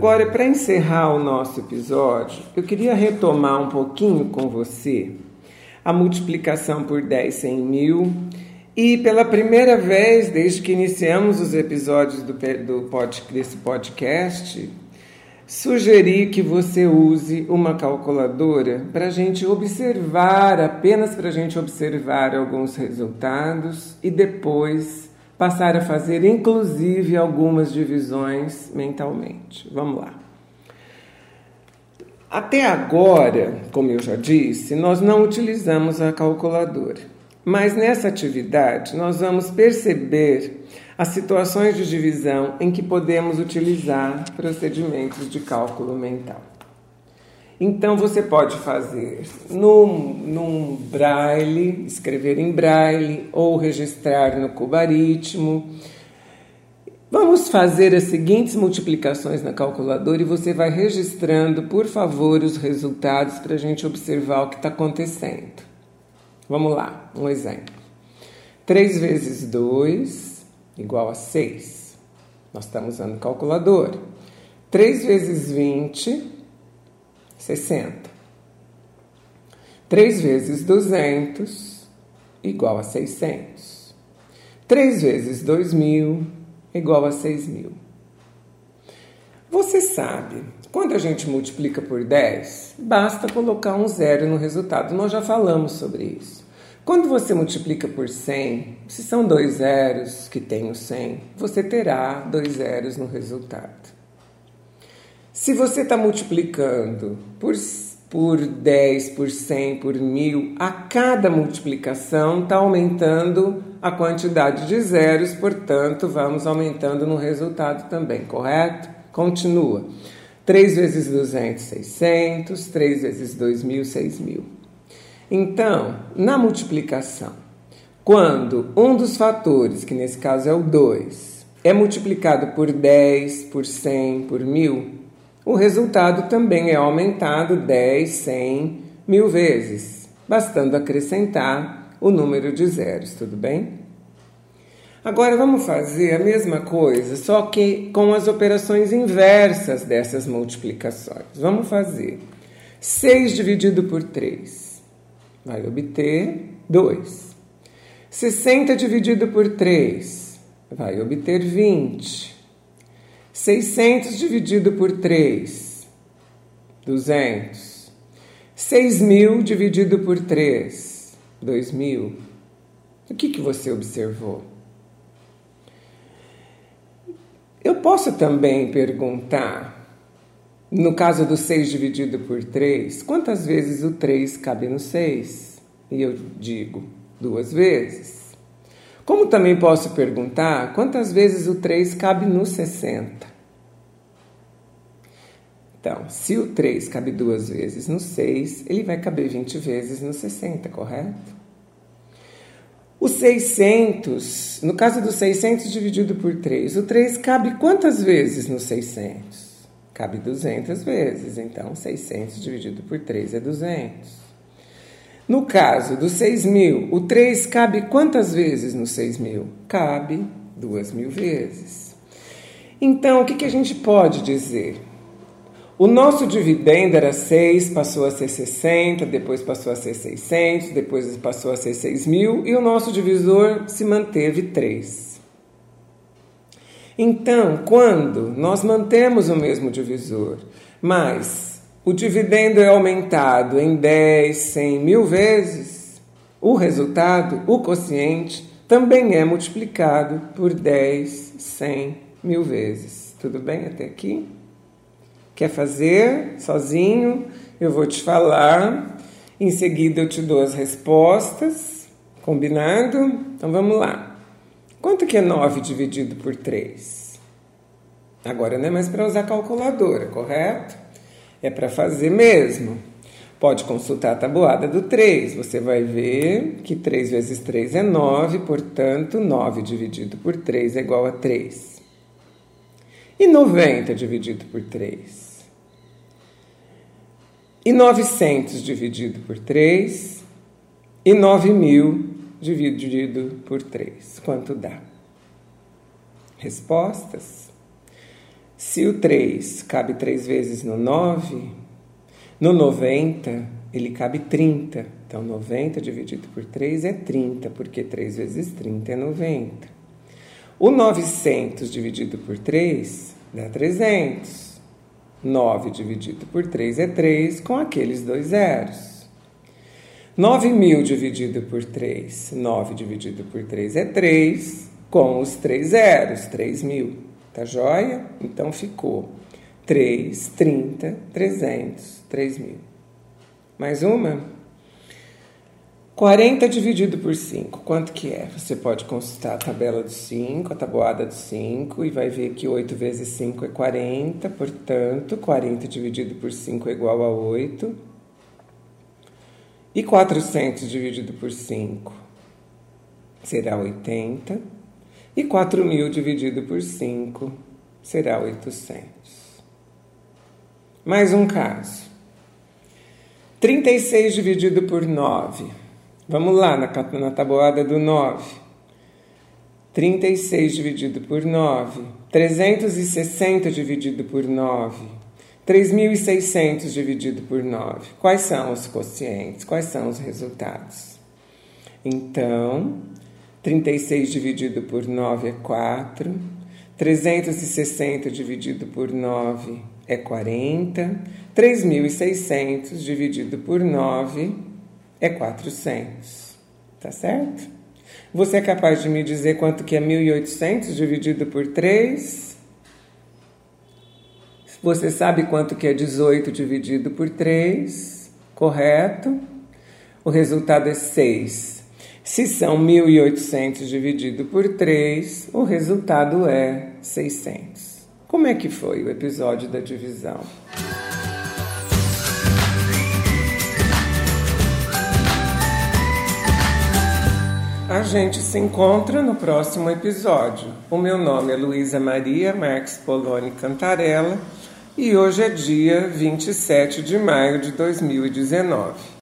Agora, para encerrar o nosso episódio, eu queria retomar um pouquinho com você a multiplicação por 10 100 mil. E pela primeira vez desde que iniciamos os episódios do, do pod, desse podcast, sugerir que você use uma calculadora para a gente observar, apenas para a gente observar alguns resultados e depois passar a fazer, inclusive, algumas divisões mentalmente. Vamos lá. Até agora, como eu já disse, nós não utilizamos a calculadora. Mas nessa atividade, nós vamos perceber as situações de divisão em que podemos utilizar procedimentos de cálculo mental. Então você pode fazer num, num braille, escrever em braille ou registrar no cubaritmo. Vamos fazer as seguintes multiplicações na calculadora e você vai registrando, por favor, os resultados para a gente observar o que está acontecendo. Vamos lá, um exemplo. 3 vezes 2 igual a 6. Nós estamos usando calculadora. 3 vezes 20, 60. 3 vezes 200, igual a 600. 3 vezes 2.000, igual a 6.000. Você sabe, quando a gente multiplica por 10, basta colocar um zero no resultado. Nós já falamos sobre isso. Quando você multiplica por 100, se são dois zeros que tem o 100, você terá dois zeros no resultado. Se você está multiplicando por, por 10, por 100, por 1000, a cada multiplicação está aumentando a quantidade de zeros, portanto, vamos aumentando no resultado também, correto? Continua. 3 vezes 200, 600. 3 vezes 2.000, 6.000. Então, na multiplicação, quando um dos fatores, que nesse caso é o 2, é multiplicado por 10, por 100, por 1000, o resultado também é aumentado 10, 100, mil vezes, bastando acrescentar o número de zeros, tudo bem? Agora vamos fazer a mesma coisa, só que com as operações inversas dessas multiplicações. Vamos fazer 6 dividido por 3 vai obter 2. 60 dividido por 3 vai obter 20. 600 dividido por 3, 200. 6.000 dividido por 3, 2.000. O que, que você observou? Eu posso também perguntar no caso do 6 dividido por 3, quantas vezes o 3 cabe no 6? E eu digo duas vezes. Como também posso perguntar quantas vezes o 3 cabe no 60? Então, se o 3 cabe duas vezes no 6, ele vai caber 20 vezes no 60, correto? O 600, no caso do 600 dividido por 3, o 3 cabe quantas vezes no 600? Cabe 200 vezes, então 600 dividido por 3 é 200. No caso do 6 mil, o 3 cabe quantas vezes no 6 mil? Cabe 2 mil vezes. Então, o que, que a gente pode dizer? O nosso dividendo era 6, passou a ser 60, depois passou a ser 600, depois passou a ser 6 mil e o nosso divisor se manteve 3. Então, quando nós mantemos o mesmo divisor, mas o dividendo é aumentado em 10, 100 mil vezes, o resultado, o quociente, também é multiplicado por 10, 100 mil vezes. Tudo bem até aqui? Quer fazer sozinho? Eu vou te falar. Em seguida eu te dou as respostas. Combinado? Então vamos lá. Quanto que é 9 dividido por 3? Agora não é mais para usar calculadora, correto? É para fazer mesmo. Pode consultar a tabuada do 3. Você vai ver que 3 vezes 3 é 9, portanto, 9 dividido por 3 é igual a 3. E 90 dividido por 3? E 900 dividido por 3? E 9.000 dividido por 3. Quanto dá? Respostas? Se o 3 cabe 3 vezes no 9, no 90 ele cabe 30. Então 90 dividido por 3 é 30, porque 3 vezes 30 é 90. O 900 dividido por 3 dá 300. 9 dividido por 3 é 3, com aqueles dois zeros. 9.000 dividido por 3, 9 dividido por 3 é 3, com os três zeros, 3.000. Tá joia? Então ficou 3, 30, 300, 3 mil. Mais uma? 40 dividido por 5, quanto que é? Você pode consultar a tabela do 5, a tabuada do 5, e vai ver que 8 vezes 5 é 40, portanto, 40 dividido por 5 é igual a 8. E 400 dividido por 5 será 80. E 4 mil dividido por 5 será 800. Mais um caso. 36 dividido por 9. Vamos lá na, na tabuada do 9. 36 dividido por 9. 360 dividido por 9. 3.600 dividido por 9. Quais são os quocientes? Quais são os resultados? Então, 36 dividido por 9 é 4. 360 dividido por 9 é 40. 3.600 dividido por 9 é 400. Tá certo? Você é capaz de me dizer quanto que é 1.800 dividido por 3? Você sabe quanto que é 18 dividido por 3? Correto? O resultado é 6. Se são 1.800 dividido por 3, o resultado é 600. Como é que foi o episódio da divisão? A gente se encontra no próximo episódio. O meu nome é Luísa Maria Marques Poloni Cantarella e hoje é dia 27 de maio de 2019.